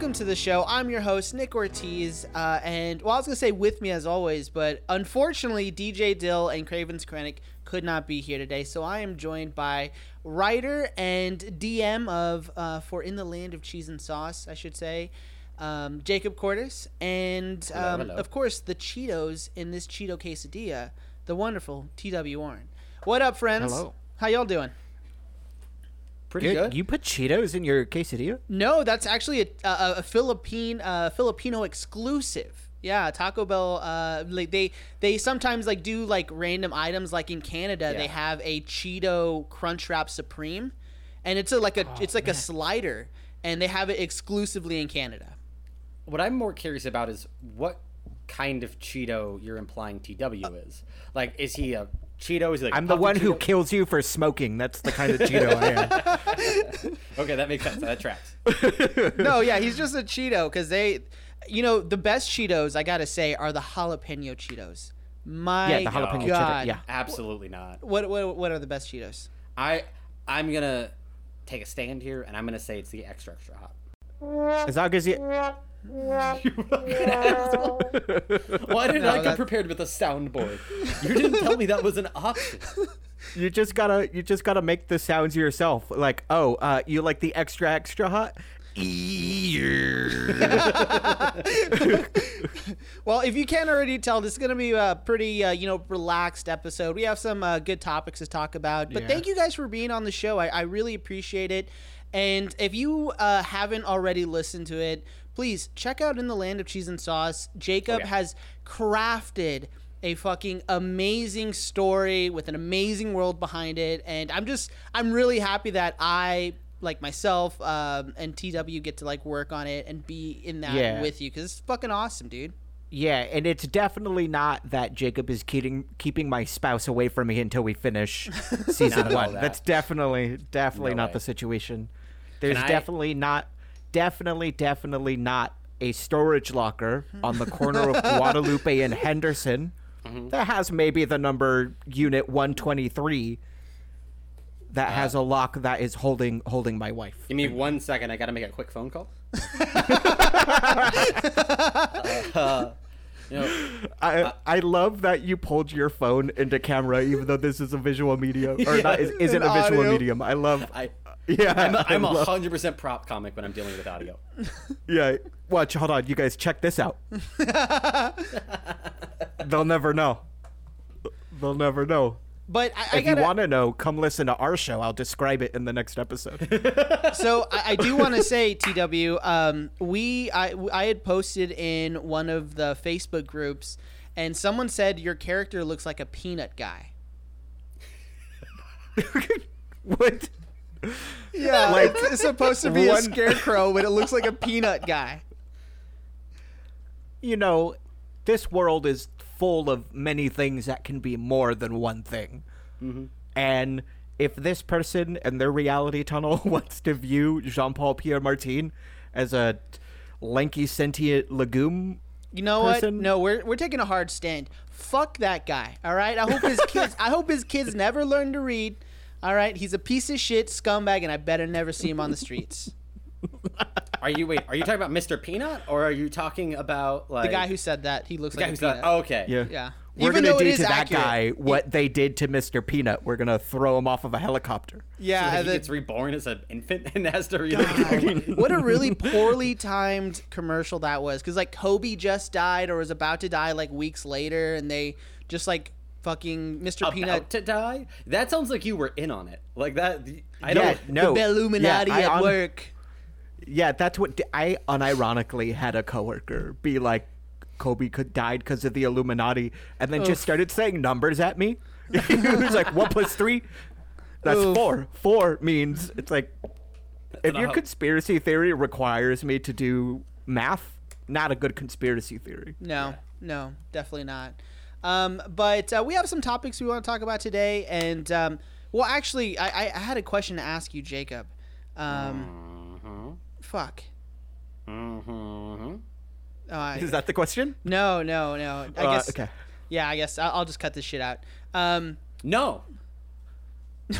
welcome to the show. I'm your host, Nick Ortiz, uh, and well, I was gonna say with me as always, but unfortunately, DJ Dill and Craven's Krennic could not be here today, so I am joined by writer and DM of uh, for In the Land of Cheese and Sauce, I should say, um, Jacob Cordes, and Hello, um, hello. of course the Cheetos in this Cheeto quesadilla, the wonderful TW Warren. What up, friends? Hello. How y'all doing? Pretty good. You put Cheetos in your quesadilla? No, that's actually a, a, a Philippine uh, Filipino exclusive. Yeah, Taco Bell. Uh, like they they sometimes like do like random items. Like in Canada, they have a Cheeto Crunchwrap Supreme, and it's a like a it's like a slider, and they have it exclusively in Canada. What I'm more curious about is what kind of Cheeto you're implying TW is. Like, is he a Cheeto? Is he like a I'm the puffy one who kills you for smoking. That's the kind of Cheeto I am. Okay, that makes sense. That tracks. no, yeah, he's just a Cheeto because they, you know, the best Cheetos I gotta say are the jalapeno Cheetos. My Yeah, the jalapeno God. Cheeto. Yeah. Absolutely not. What what what are the best Cheetos? I I'm gonna take a stand here, and I'm gonna say it's the extra extra hot. As long as you. Why did No, I come that- prepared with a soundboard? You didn't tell me that was an option. You just gotta you just gotta make the sounds yourself. Like, oh, uh, you like the extra extra hot? Well, if you can't already tell, this is going to be a pretty, uh, you know, relaxed episode. We have some uh, good topics to talk about. But Yeah. thank you guys for being on the show. I, I really appreciate it. And if you uh, haven't already listened to it, please check out In the Land of Cheese and Sauce. Jacob Okay. has crafted a fucking amazing story with an amazing world behind it. And I'm just, I'm really happy that I. Like myself um, and TW get to like work on it and be in that Yeah. with you because it's fucking awesome, dude. Yeah, and it's definitely not that Jacob is keeping keeping my spouse away from me until we finish season Not at all one. that. That's definitely definitely No not way. the situation. There's I- definitely not definitely definitely not a storage locker on the corner of Guadalupe and Henderson Mm-hmm. that has maybe the number unit 123 that Uh, has a lock that is holding holding my wife. Give me one second. I gotta make a quick phone call. Uh, you know, I I love that you pulled your phone into camera, even though this is a visual medium or Yeah, not is, isn't a visual audio. medium. I love. I yeah, I'm a, I I'm a hundred percent prop comic when I'm dealing with audio. yeah. Watch, hold on, you guys, check this out. They'll never know. They'll never know. But I, I If you gotta, want to know, come listen to our show. I'll describe it in the next episode. so I, I do want to say, TW, um, we I, I had posted in one of the Facebook groups, and someone said your character looks like a peanut guy. what? Yeah, Like, it's, supposed to be a one- scarecrow, but it looks like a peanut guy. You know, this world is full of many things that can be more than one thing. Mm-hmm. And if this person and their reality tunnel wants to view Jean Paul Pierre Martin as a lanky sentient legume, You know what? Person? No, we're we're taking a hard stand. Fuck that guy. All right. I hope his kids. I hope his kids never learn to read. All right. He's a piece of shit scumbag, and I better never see him on the streets. Are you wait? Are you talking about Mr. Peanut or are you talking about like The guy who said that he looks the like who a said? peanut. Oh, okay. yeah, Yeah. we're Even gonna do to that accurate. guy what they did to Mr. Peanut. We're gonna throw him off of a helicopter. Yeah. So and he then- gets reborn as an infant and has to read. what a really poorly timed commercial that was because like kobe just died or was about to die like weeks later and they just like fucking mr about peanut to die. That sounds like you were in on it. Like that. I Yeah, don't. know. the illuminati yeah, I at hon- work Yeah, that's what I unironically had a coworker be like, Kobe could died because of the Illuminati, and then just started saying numbers at me. he was like, "One plus three, that's Oof. four. Four means it's like if your how- conspiracy theory requires me to do math, not a good conspiracy theory. no no definitely not um, but uh, we have some topics we want to talk about today and um, well actually I, I, I had a question to ask you jacob um, fuck Mm-hmm. I, Is that the question? no no no i Uh, guess okay. yeah i guess I'll, I'll just cut this shit out um, No.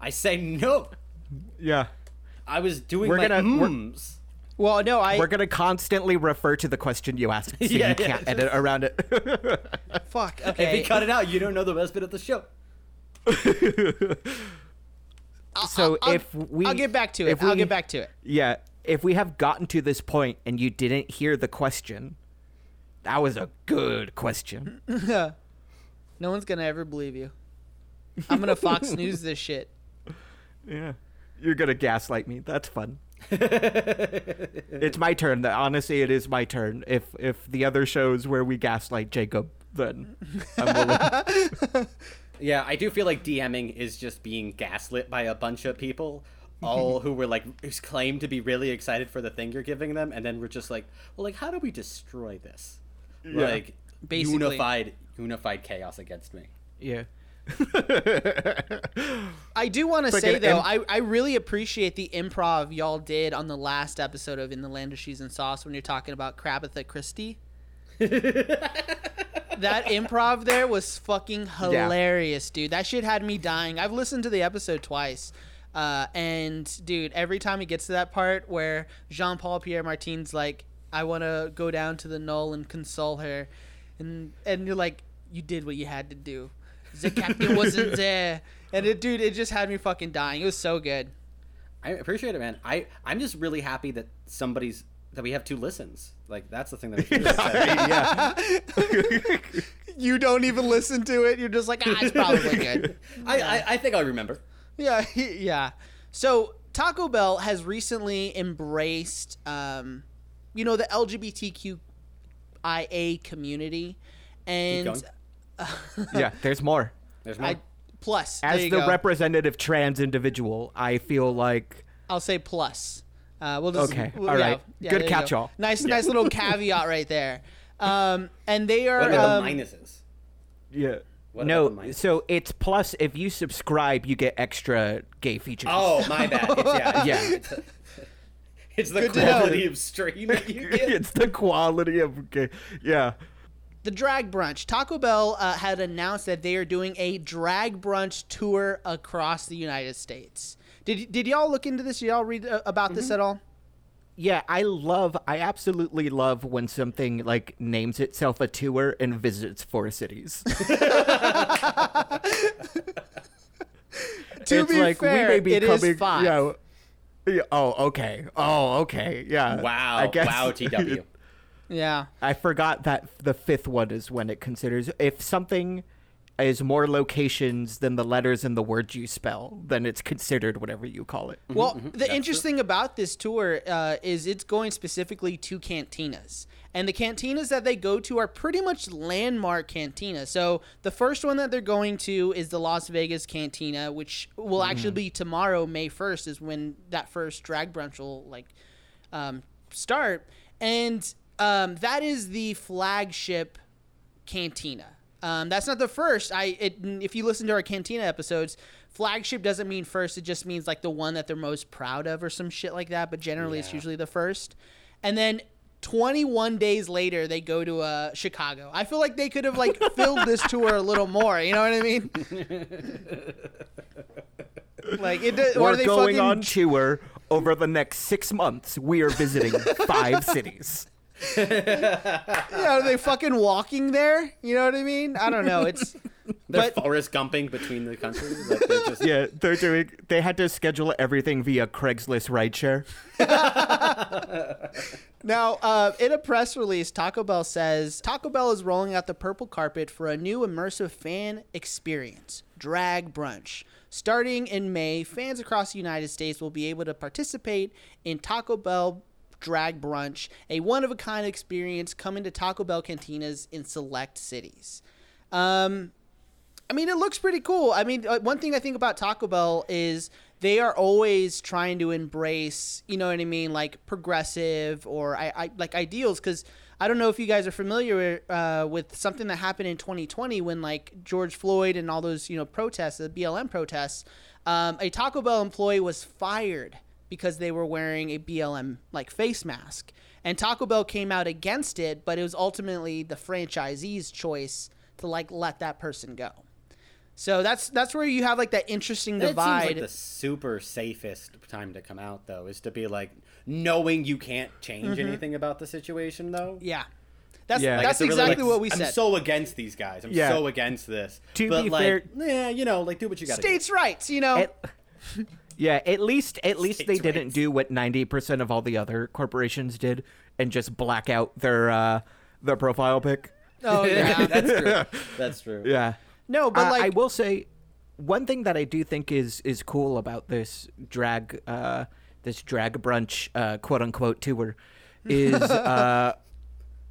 I say no. Yeah. I was doing We're my gonna- we're- mms. Well, no, I We're gonna constantly refer to the question you asked, so Yeah, you can't edit around it. fuck. Okay. If Okay. we cut it out, you don't know the best bit of the show. so I'll- if we, I'll get back to it. if I'll get back to it. Yeah, if we have gotten to this point and you didn't hear the question, that was a good question. No one's gonna ever believe you. I'm gonna Fox News this shit. Yeah. You're gonna gaslight me. That's fun. it's my turn. Honestly, it is my turn. If if the other shows where we gaslight Jacob, then I'm. Yeah, I do feel like DMing is just being gaslit by a bunch of people, all who were like who claim to be really excited for the thing you're giving them, and then we're just like, well, like, how do we destroy this? Like, Basically. unified, unified chaos against me. yeah. I do want to like say though, im- I, I really appreciate the improv y'all did on the last episode of In the Land of Cheese and Sauce when you're talking about Krabatha Christie. that improv there was fucking hilarious, dude. That shit had me dying. I've listened to the episode twice. Uh, and dude, every time he gets to that part where Jean Paul Pierre Martin's like, I want to go down to the null and console her, and and you're like, you did what you had to do. The captain wasn't there, and it, dude, it just had me fucking dying. It was so good. I appreciate it, man. I I'm just really happy that somebody's that we have two listens. Like that's the thing that makes really excited. yeah. You don't even listen to it. You're just like, ah, it's probably good. I, I I think I remember. Yeah, yeah. So Taco Bell has recently embraced, um, you know, the LGBTQIA community, and going. yeah, there's more. There's more. I plus As there you the go. representative trans individual, I feel like I'll say plus. Uh, we'll just Okay, we'll- all yeah, right. yeah, Good there you go. catch-all. Nice, nice little caveat right there. Um, and they are. what about um, the minuses? yeah. What no, about the minus? so it's plus if you subscribe, you get extra gay features. Oh, my bad. It's, yeah, Yeah. It's, it's the Good quality of stream that you get. it's the quality of gay. Yeah. The drag brunch. Taco Bell uh, had announced that they are doing a drag brunch tour across the United States. Did did y'all look into this? Did y'all read uh, about this Mm-hmm. at all? Yeah, I love, I absolutely love when something like names itself a tour and visits four cities. To it's be like fair, we may be it is coming. five. Yeah. yeah, Oh, okay. Oh, okay. Yeah. Wow. I guess, Wow, TW. Yeah. I forgot that the fifth one is when it considers if something is more locations than the letters and the words you spell, then it's considered whatever you call it. Well, the interesting about this tour uh, is it's going specifically to cantinas. And the cantinas that they go to are pretty much landmark cantinas. So the first one that they're going to is the Las Vegas Cantina, which will actually be tomorrow, May 1st, is when that first drag brunch will like um, start. And um, that is the flagship cantina. Um, that's not the first. I it, if you listen to our cantina episodes, flagship doesn't mean first. It just means like the one that they're most proud of or some shit like that. But generally, it's usually the first. And then 21 days later, they go to uh, Chicago. I feel like they could have like filled this tour a little more. You know what I mean? like it. Or We're they going fucking on tour over the next six months. We are visiting five cities. Yeah, are they fucking walking there? You know what I mean? I don't know. It's They're But- forest gumping between the countries. Like they're just, Yeah, they're doing. They had to schedule everything via Craigslist rideshare. Now, uh, in a press release, Taco Bell says Taco Bell is rolling out the purple carpet for a new immersive fan experience, Drag Brunch. Starting in May, fans across the United States will be able to participate in Taco Bell Drag Brunch, a one of a kind experience coming to Taco Bell cantinas in select cities. Um, I mean, it looks pretty cool. I mean, uh, one thing I think about Taco Bell is they are always trying to embrace, you know what I mean, like progressive or I, I like ideals. Because I don't know if you guys are familiar uh, with something that happened in 2020 when like George Floyd and all those you know protests, the BLM protests. Um, a Taco Bell employee was fired because they were wearing a BLM like face mask, and Taco Bell came out against it, but it was ultimately the franchisee's choice to like let that person go. So that's that's where you have like that interesting It seems divide. like the super safest time to come out though is to be like, knowing you can't change mm-hmm. anything about the situation though. Yeah. That's Yeah. Like, that's it's a really, exactly like, what we said. I'm so against these guys. I'm Yeah. so against this. To but be like, fair- yeah, you know, like do what you got to do. States' rights, you know. At- yeah, at least at least they States' didn't do what ninety percent of all the other corporations did and just black out their uh their profile pic. oh yeah. That's true. That's true. Yeah. No, but Uh, like I will say one thing that I do think is is cool about this drag uh this drag brunch uh quote unquote tour is uh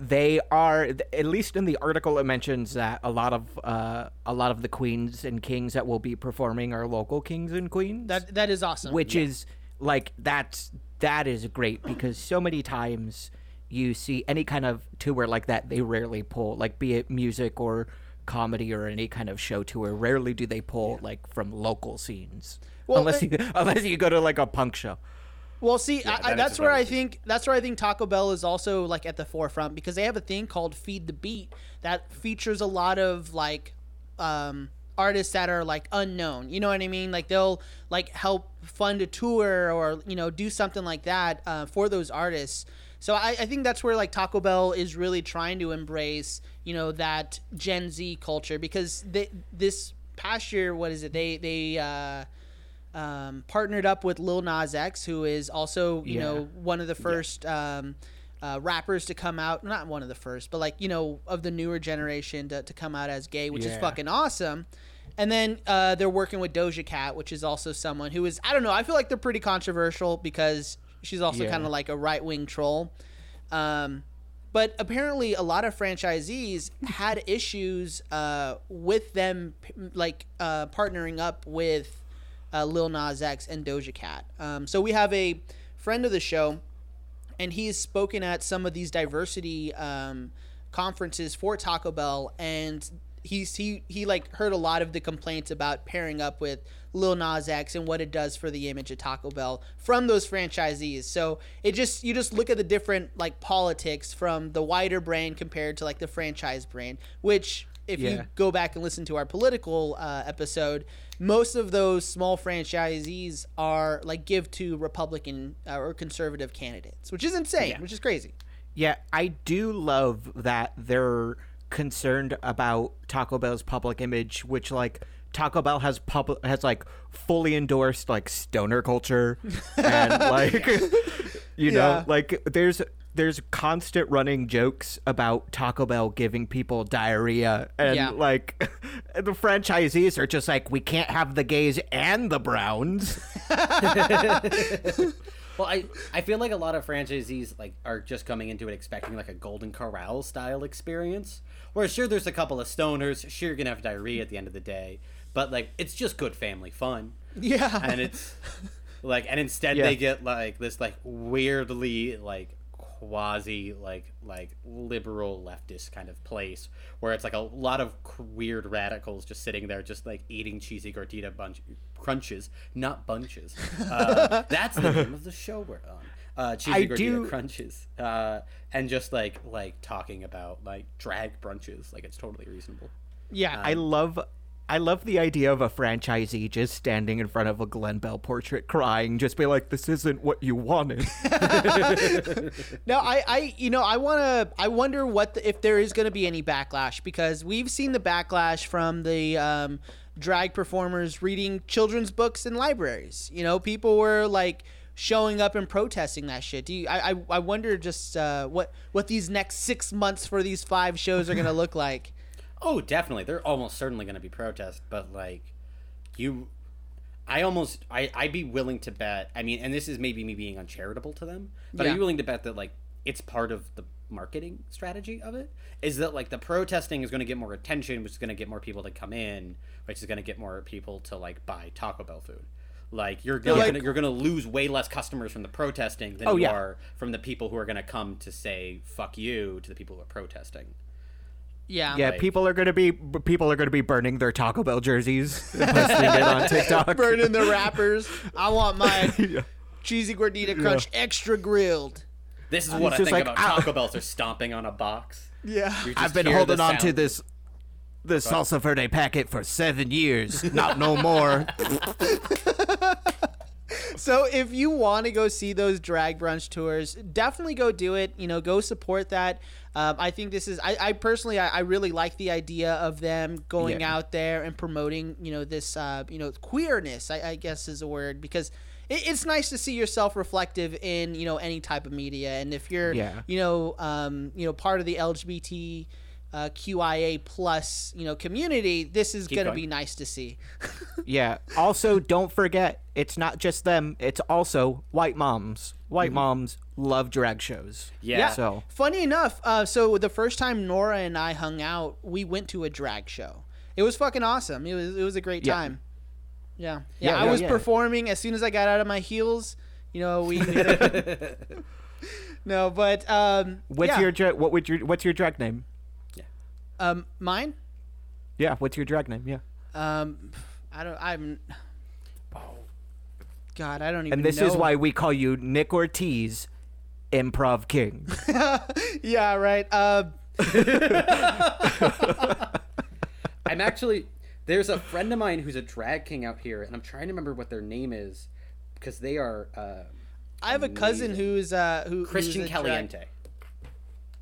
they are at least in the article it mentions that a lot of uh a lot of the queens and kings that will be performing are local kings and queens. That that is awesome. which is like that's that is great because so many times you see any kind of tour like that they rarely pull like be it music or comedy or any kind of show tour rarely do they pull like from local scenes. Well, unless it- you unless you go to like a punk show Well, see, I, I, that that's where I think that's where I think Taco Bell is also like at the forefront because they have a thing called Feed the Beat that features a lot of like um, artists that are like unknown. You know what I mean? Like they'll like help fund a tour or you know do something like that uh, for those artists. So I, I think that's where like Taco Bell is really trying to embrace you know that Gen Z culture because they this past year what is it they they uh, um, partnered up with Lil Nas X, who is also you Yeah. know one of the first um, uh, rappers to come out. Not one of the first, but like you know of the newer generation to, to come out as gay, which is fucking awesome. And then uh, they're working with Doja Cat, which is also someone who is I don't know. I feel like they're pretty controversial because she's also Yeah. kind of like a right wing troll. Um, but apparently, a lot of franchisees had issues uh, with them, like uh, partnering up with uh, Lil Nas X and Doja Cat. Um, so we have a friend of the show, and he's spoken at some of these diversity um, conferences for Taco Bell, and he's he he like heard a lot of the complaints about pairing up with Lil Nas X and what it does for the image of Taco Bell from those franchisees. So it just you just look at the different like politics from the wider brand compared to like the franchise brand, which if you go back and listen to our political uh, episode, most of those small franchisees are like give to Republican uh, or conservative candidates, which is insane, which is crazy. Yeah, I do love that they're concerned about Taco Bell's public image, which like Taco Bell has public has like fully endorsed like stoner culture and like you know Yeah. like there's there's constant running jokes about Taco Bell giving people diarrhea and Yeah. like the franchisees are just like we can't have the gays and the browns. Well, I I feel like a lot of franchisees like are just coming into it expecting like a Golden Corral style experience. Where sure, there's a couple of stoners, sure you're gonna have diarrhea at the end of the day, but like it's just good family fun. Yeah. and it's like and instead Yeah. they get like this like weirdly like quasi like like liberal leftist kind of place where it's like a lot of weird radicals just sitting there just like eating cheesy gordita bunch crunches not bunches. Uh, that's the name of the show we're on. Uh, cheesy I gordita do- crunches. Uh, and just like like talking about like drag brunches. Like it's totally reasonable. Yeah. I love I love the idea of a franchisee just standing in front of a Glenn Bell portrait crying, just be like, This isn't what you wanted. No, I, I, you know, I want to. I wonder what the, if there is going to be any backlash because we've seen the backlash from the um, drag performers reading children's books in libraries. You know, people were like showing up and protesting that shit. Do you? I, I, I wonder just uh, what what these next six months for these five shows are going to look like. Oh, definitely. They're almost certainly going to be protests, but like you I almost I I'd be willing to bet. I mean, and this is maybe me being uncharitable to them, but Yeah. are you willing to bet that like it's part of the marketing strategy of it is that like the protesting is going to get more attention, which is going to get more people to come in, which is going to get more people to like buy Taco Bell food. Like you're gonna, like- gonna you're gonna lose way less customers from the protesting than Oh, you yeah. are from the people who are gonna come to say fuck you to the people who are protesting. Yeah. yeah, Like- people are gonna be people are gonna be burning their Taco Bell jerseys posting it on TikTok. Burning the wrappers. I want my cheesy gordita crunch extra grilled. This is what I just think like, about "Ow." Taco Bells are stomping on a box. Yeah. I've been holding on to this this salsa verde packet for seven years. Not no more. so if you want to go see those drag brunch tours, definitely go do it. You know, go support that. Um, I think this is. I, I personally, I, I, really like the idea of them going yeah. out there and promoting. You know, this. Uh, you know, queerness. I, I guess is a word because it, it's nice to see yourself reflective in you know any type of media. And if you're, yeah. you know, um, you know, part of the LGBT uh, QIA plus you know community, this is gonna be nice to see. yeah. Also, don't forget, it's not just them; it's also white moms. White mm-hmm. moms love drag shows. Yeah. yeah. So funny enough, uh, so the first time Nora and I hung out, we went to a drag show. It was fucking awesome. It was it was a great yeah. time. Yeah. Yeah. yeah I was performing as soon as I got out of my heels. You know, we. no, but um, what's your dra- what would your what's your drag name? Um, mine. Yeah. What's your drag name? Yeah. Um, I don't. I'm. Oh. God, I don't even. And this know. is why we call you Nick Ortiz, Improv King. yeah. Right. Uh... I'm actually. There's a friend of mine who's a drag king out here, and I'm trying to remember what their name is, because they are. Uh, I have amazing. a cousin who's uh who Christian who's Caliente. Drag...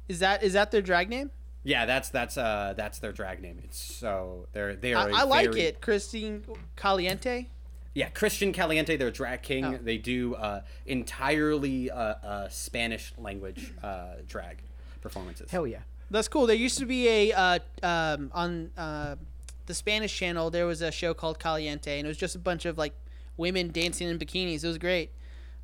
Is that is that their drag name? Yeah, that's that's uh that's their drag name. It's so they're they are. I, I like it, Christine Caliente. Yeah, Christian Caliente. They're drag king. Oh. They do uh, entirely uh, uh, Spanish language uh, drag performances. Hell yeah, that's cool. There used to be a uh, um, on uh, the Spanish channel. There was a show called Caliente, and it was just a bunch of like women dancing in bikinis. It was great.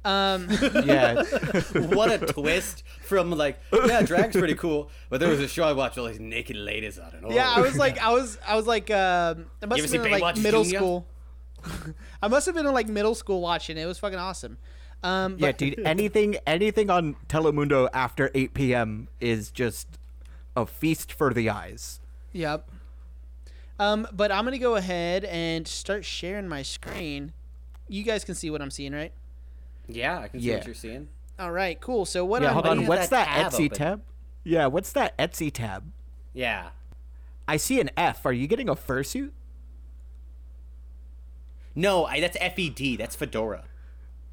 Um, yeah. what a twist from like, yeah, drag's pretty cool, but there was a show I watched with like naked ladies on it. Oh. Yeah, I was like, I was, I was like, um, I must have been in, like middle Junior? school. I must have been in like middle school watching it. It was fucking awesome. Um, yeah, dude. Anything, anything on Telemundo after 8 p.m. is just a feast for the eyes. Yep. Um, but I'm gonna go ahead and start sharing my screen. You guys can see what I'm seeing, right? Yeah, I can see yeah. what you're seeing. All right, cool. So what? Yeah, I'm, hold on. What's that, that Etsy open? tab? Yeah, what's that Etsy tab? Yeah. I see an F. Are you getting a fursuit? No, I, that's FED. That's Fedora.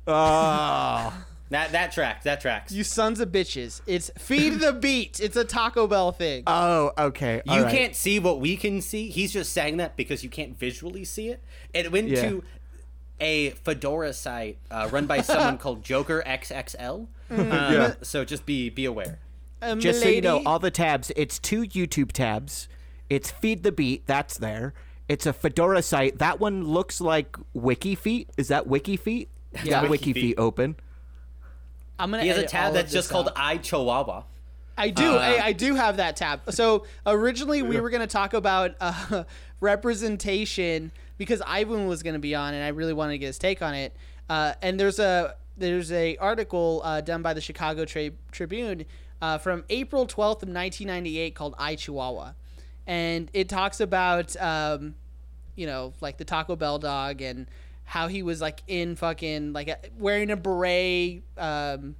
Oh. that that tracks. That tracks. You sons of bitches. It's feed the beat. It's a Taco Bell thing. Oh, okay. All you right. can't see what we can see. He's just saying that because you can't visually see it. It went yeah. to a Fedora site uh, run by someone called Joker XXL. Mm. Um, yeah. So just be be aware. Um, just lady? so you know, all the tabs. It's two YouTube tabs. It's Feed the Beat. That's there. It's a Fedora site. That one looks like WikiFeet. Is that WikiFeet? Yeah, WikiFeet open. I'm gonna. He has a tab that's just called iChihuahua. I do. Uh, I, I, do have that tab. So originally we were going to talk about uh, representation because Ivan was going to be on, and I really wanted to get his take on it. Uh, and there's a there's a article uh, done by the Chicago Tra- Tribune uh, from April 12th of 1998 called "I Chihuahua," and it talks about um, you know like the Taco Bell dog and how he was like in fucking like a, wearing a beret, um,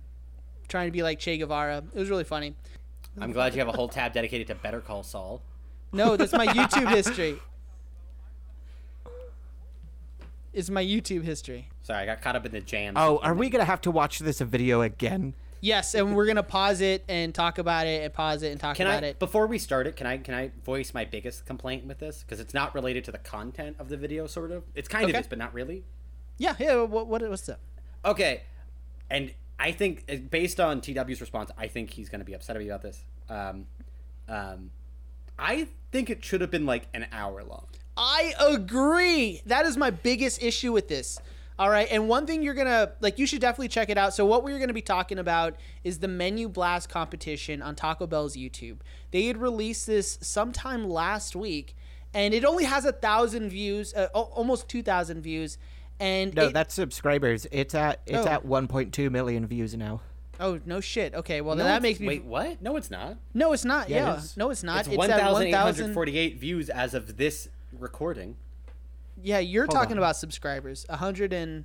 trying to be like Che Guevara. It was really funny. I'm glad you have a whole tab dedicated to Better Call Saul. No, that's my YouTube history is my YouTube history. Sorry, I got caught up in the jam. Oh, are we gonna have to watch this video again? Yes, and we're gonna pause it and talk about it, and pause it and talk can about I, it. Before we start it, can I can I voice my biggest complaint with this because it's not related to the content of the video, sort of. It's kind okay. of is, but not really. Yeah, yeah. What what what's up? Okay, and I think uh, based on TW's response, I think he's gonna be upset about this. Um, um, I think it should have been like an hour long. I agree. That is my biggest issue with this. All right. And one thing you're going to, like, you should definitely check it out. So, what we're going to be talking about is the Menu Blast competition on Taco Bell's YouTube. They had released this sometime last week, and it only has a thousand views, uh, almost 2,000 views. And no, it, that's subscribers. It's at it's oh. at 1.2 million views now. Oh no shit. Okay, well no, that makes me wait. What? No, it's not. No, it's not. Yeah, yeah. It no, it's not. It's, it's 1,848 views as of this recording. Yeah, you're Hold talking on. about subscribers. A hundred and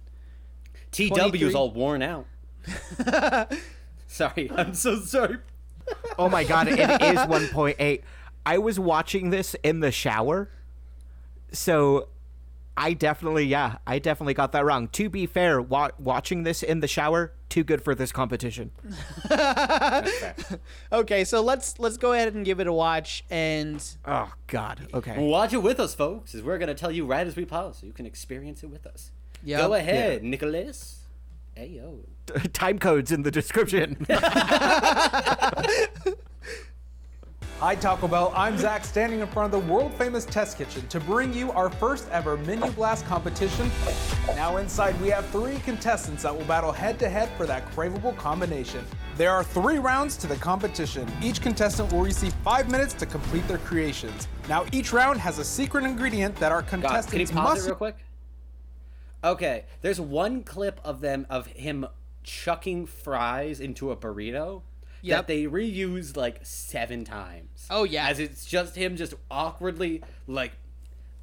TW's all worn out. sorry, I'm so sorry. oh my god, it is 1.8. I was watching this in the shower, so I definitely, yeah, I definitely got that wrong. To be fair, wa- watching this in the shower, too good for this competition. Okay, so let's let's go ahead and give it a watch. And Oh God. Okay. Watch it with us, folks, as we're gonna tell you right as we pause, so you can experience it with us. Yep. Go ahead, Nicholas. Hey yo. Time codes in the description. Hi Taco Bell, I'm Zach standing in front of the world famous test kitchen to bring you our first ever Menu Blast competition. Now inside we have three contestants that will battle head to head for that craveable combination. There are three rounds to the competition. Each contestant will receive five minutes to complete their creations. Now each round has a secret ingredient that our contestants God, can you pause must it real quick? Okay, there's one clip of them of him chucking fries into a burrito Yep. that they reused like seven times. Oh, yeah. as it's just him just awkwardly like,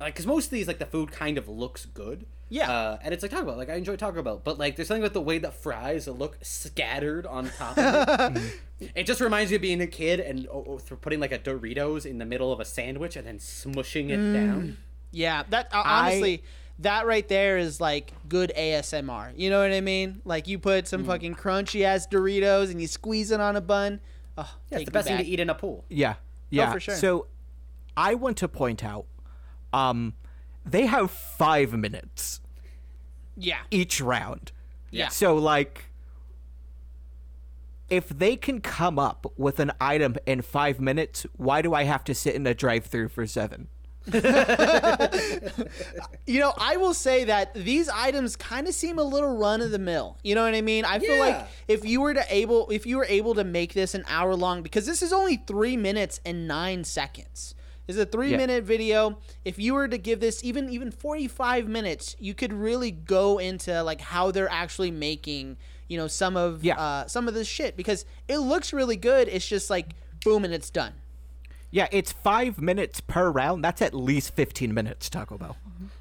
like because most of these like the food kind of looks good. Yeah. uh, and it's like Taco Bell. Like I enjoy Taco Bell, but like there's something about the way the fries look scattered on top of it. it just reminds me of being a kid and oh, oh, putting like a Doritos in the middle of a sandwich and then smushing it down. yeah, that uh, honestly, that right there is like good ASMR. You know what I mean? Like you put Mm. some fucking crunchy ass Doritos and you squeeze it on a bun. Oh, Yeah, it's the me best thing to eat in a pool. yeah. Yeah. for sure. So, I want to point out, um, they have five minutes Yeah, each round. yeah. So like if they can come up with an item in 5 minutes, why do I have to sit in a drive-through for 7? You know, I will say that these items kind of seem a little run of the mill. You know what I mean? I feel like if you were to able if you were able to make this an hour long because this is only 3 minutes and 9 seconds. This is a 3 Yeah. minute video. If you were to give this even even 45 minutes, you could really go into like how they're actually making, you know, some of Yeah. uh some of this shit because it looks really good. It's just like boom and it's done. Yeah, it's 5 minutes per round. That's at least 15 minutes, Taco Bell.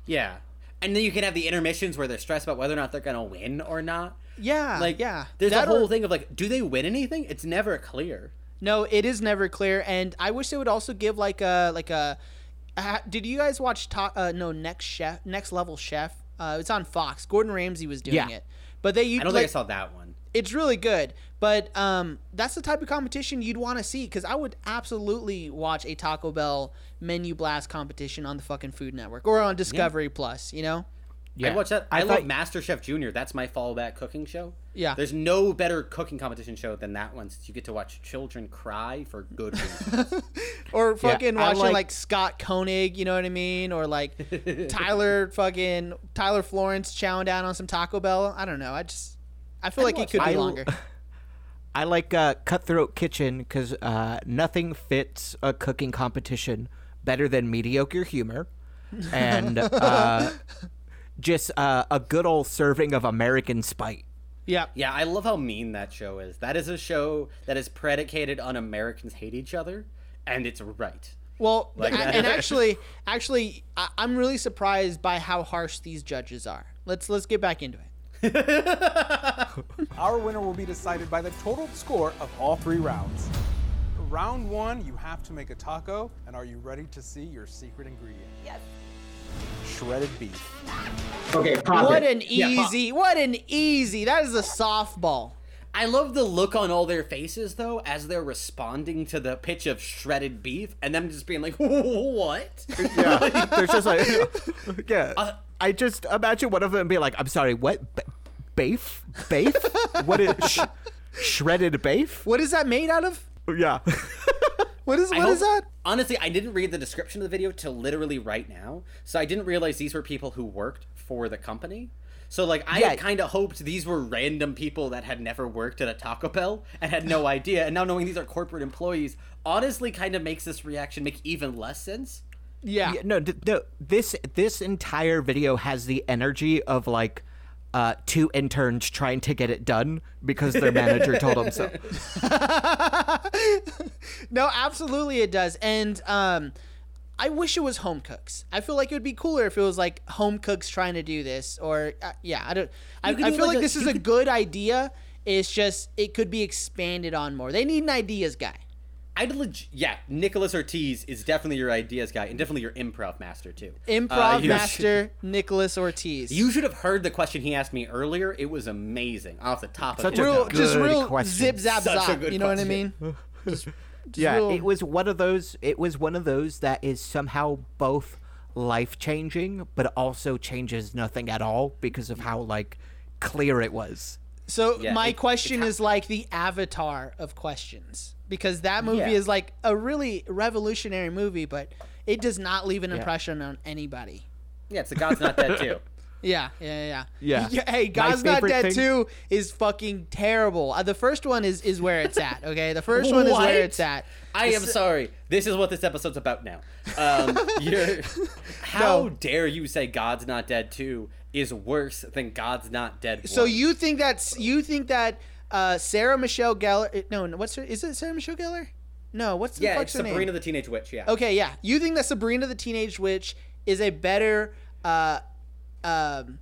Yeah. And then you can have the intermissions where they're stressed about whether or not they're gonna win or not. Yeah, Like, yeah. There's That a or- whole thing of like, do they win anything? It's never clear. No, it is never clear, and I wish they would also give like a like a. Uh, did you guys watch? Ta- uh, no, next chef, next level chef. Uh, it's on Fox. Gordon Ramsay was doing Yeah. it, but they. I don't like, think I saw that one. It's really good, but um, that's the type of competition you'd want to see because I would absolutely watch a Taco Bell menu blast competition on the fucking Food Network or on Discovery Plus. You know. Yeah. I watch that. I, I love thought- MasterChef Junior. That's my fallback cooking show. Yeah. There's no better cooking competition show than that one since you get to watch children cry for good reasons. Or fucking I watching like, like- Scott Conant, you know what I mean? Or like Tyler fucking Tyler Florence chowing down on some Taco Bell. I don't know. I just I feel like it watch could be I- longer. I like uh, Cutthroat Kitchen because uh, nothing fits a cooking competition better than mediocre humor and uh, just uh, a good old serving of American spite. Yeah. yeah, I love how mean that show is. That is a show that is predicated on Americans hate each other, and it's right. Well, Like a- that. and actually, actually, I, I'm really surprised by how harsh these judges are. Let's let's get back into it. Our winner will be decided by the total score of all three rounds. Round one, you have to make a taco, and are you ready to see your secret ingredient? Yes. Shredded beef. Okay, pop What it. an Yeah, pop- easy, what an easy. That is a softball. I love the look on all their faces though as they're responding to the pitch of shredded beef, and them just being like, "What?" Yeah, there's just like, yeah. Uh, I just imagine one of them being like, "I'm sorry, what? B- beef? Beef? what is sh- shredded beef? What is that made out of? Yeah, What is I what is hope- that? Honestly, I didn't read the description of the video till literally right now, so I didn't realize these were people who worked for the company. So like, I Yeah. kind of hoped these were random people that had never worked at a Taco Bell and had no idea, and now knowing these are corporate employees, honestly, kind of makes this reaction make even less sense. Yeah. Yeah, no, d- no. This this entire video has the energy of like uh, two interns trying to get it done because their manager told them so. No, absolutely it does. And um I wish it was home cooks. I feel like it would be cooler if it was like home cooks trying to do this or uh, yeah, I don't I, could I feel like like a- this is you a good idea. It's just it could be expanded on more. They need an ideas guy. I'd leg- yeah, Nicholas Ortiz is definitely your ideas guy and definitely your improv master too. Improv Uh, you- master Nicholas Ortiz. You should have heard the question he asked me earlier. It was amazing off the top Such of a his real, dome. just real question. zip zap Such zap. You know what I mean? Just, just yeah, real- it was one of those. It was one of those that is somehow both life changing, but also changes nothing at all because of how like clear it was. So Yeah, my it- question is like the avatar of questions because that movie Yeah. is like a really revolutionary movie, but it does not leave an Yeah. impression on anybody. Yeah, it's the God's Not Dead too. Yeah, yeah, yeah. Yeah. Hey, God's Not Dead thing- 2 is fucking terrible. Uh, the first one is is where it's at, okay? The first one is where it's at. I am sorry. This is what this episode's about now. Um, you're, how No. dare you say God's Not Dead 2 is worse than God's Not Dead 1? So you think that's you think that uh, Sarah Michelle Gellar? No, no, what's her? Is it Sarah Michelle Gellar? No, what's the Yeah, it's Sabrina name? the Teenage Witch, yeah. Okay, yeah. You think that Sabrina the Teenage Witch is a better uh um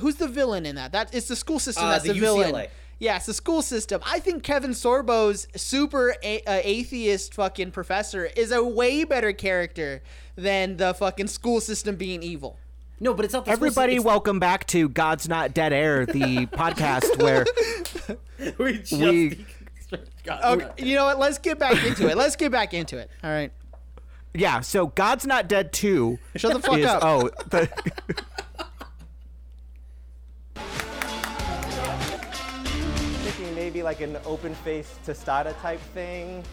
who's the villain in that? That it's the school system Uh, that's the the, villain. Yeah, it's the school system. I think Kevin Sorbo's super a- uh, atheist fucking professor is a way better character than the fucking school system being evil. No, but it's not the Everybody, system, welcome back to God's Not Dead Air, the podcast where we just we- God's Okay, Not you know what? Let's get back into it. Let's get back into it. All right. yeah. So God's Not Dead Two. Shut the fuck is, up. Oh, the, thinking maybe like an open face tostada type thing.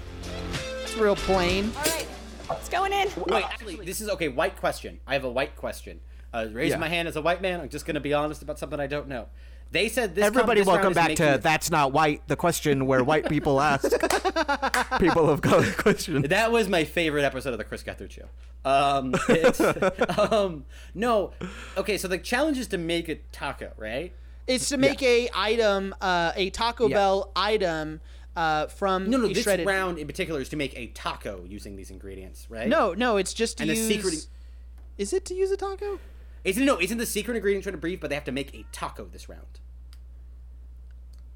It's real plain. All right, it's going in. Wait, actually, this is okay. White question. I have a white question. Uh, raising Yeah. my hand as a white man. I'm just going to be honest about something I don't know. They said this. everybody, com- this round welcome back to making- That's Not White, the question where white people ask people of color questions. That was my favorite episode of the Chris Gethard show. Um, it's, um, no, okay. So the challenge is to make a taco, right? It's to make a item, uh, a Taco Yeah. Bell item uh, from No, no. a This shredded. round in particular is to make a taco using these ingredients, right? No, no, it's just to And the use. secret- Is it to use a taco? It's no. Isn't the secret ingredient trying to brief? But they have to make a taco this round.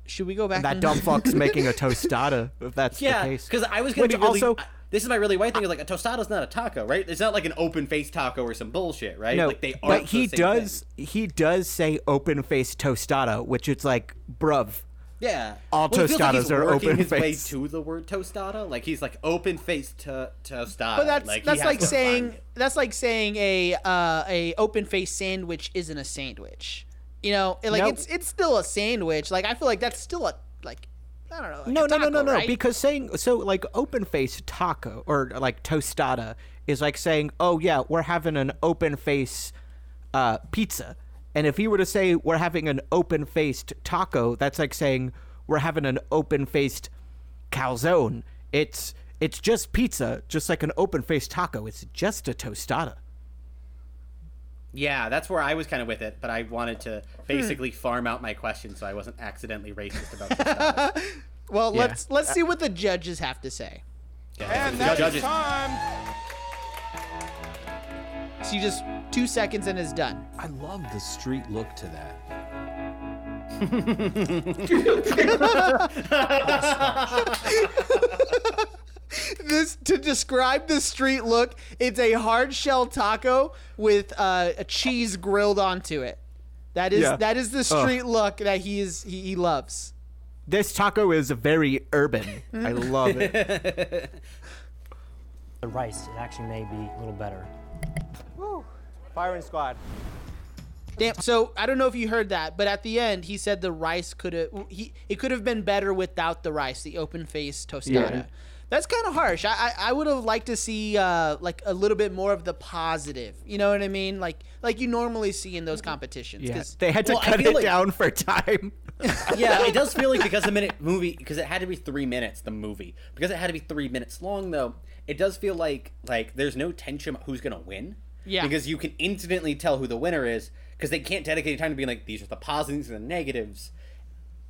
Should we go back? To that and- dumb fuck's making a tostada, if that's Yeah, the case. because I was gonna be really. also- this is my really white thing. Is like a tostada's not a taco, right? It's not like an open faced taco or some bullshit, right? No, like they are. but he does. He does say open faced tostada, which it's like, bruv. Yeah. All it feels like tostadas he's are working his way to the word tostada. Like he's like open faced to tostada. But that's like, that's like saying that's like saying a uh, a open faced sandwich isn't a sandwich. You know, like No. it's it's still a sandwich. Like I feel like that's still a like I don't know. like No, a no, no, no, no. right? Because saying so, like open faced taco or like tostada is like saying, "Oh yeah, we're having an open face uh, pizza." And if you were to say we're having an open faced taco, that's like saying we're having an open faced calzone. It's it's just pizza, just like an open faced taco. It's just a tostada. Yeah, that's where I was kind of with it, but I wanted to Hmm. basically farm out my question so I wasn't accidentally racist about tostadas. well, Yeah. let's let's see what the judges have to say. Yeah, And that is judges- time. So you just two seconds and it's done. I love the street look to that. this to describe the street look, it's a hard shell taco with uh, a cheese grilled onto it. That is Yeah. that is the street look that he is he, he loves. This taco is very urban. I love it. The rice, it actually may be a little better. Firing squad. Damn. So I don't know if you heard that, but at the end he said the rice could have he it could have been better without the rice, the open face tostada. Yeah. That's kind of harsh. I I, I would have liked to see uh, like a little bit more of the positive. You know what I mean? Like like you normally see in those competitions. Yeah, 'cause- they had to Well, cut it like- down for time. yeah, it does feel like because the minute movie because it had to be three minutes the movie because it had to be three minutes long though it does feel like like there's no tension about who's gonna win Yeah. because you can instantly tell who the winner is because they can't dedicate time to being like these are the positives and the negatives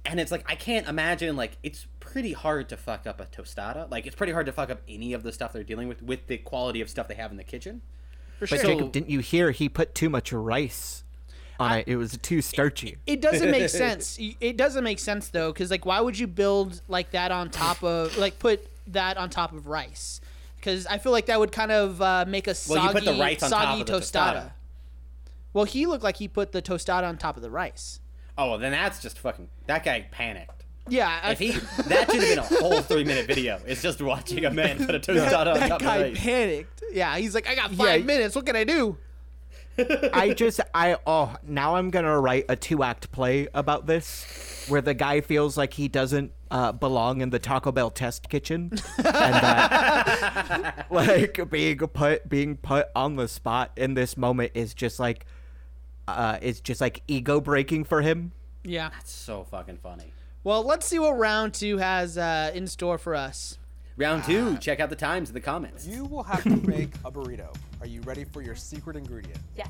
and it's like I can't imagine like it's pretty hard to fuck up a tostada like it's pretty hard to fuck up any of the stuff they're dealing with with the quality of stuff they have in the kitchen for But sure. Jacob, didn't you hear he put too much rice on it? It was too starchy. it doesn't make sense. It doesn't make sense though, because like, why would you build like that on top of like put that on top of rice because I feel like that would kind of uh, make a soggy, Well, you put the rice on top soggy of the tostada. tostada. Well, he looked like he put the tostada on top of the rice. Oh, well, then that's just fucking. That guy panicked. Yeah, I- If he, that should have been a whole three minute video. It's just watching a man put a tostada on top guy of rice. panicked. Yeah, he's like, I got five Yeah. minutes. What can I do? I just I oh now I'm gonna write a two act play about this where the guy feels like he doesn't uh, belong in the Taco Bell test kitchen and that like being put being put on the spot in this moment is just like uh is just like ego breaking for him. Yeah. That's so fucking funny. Well, let's see what round two has uh, in store for us. Round two. Check out the times in the comments. You will have to make a burrito. Are you ready for your secret ingredient? Yes.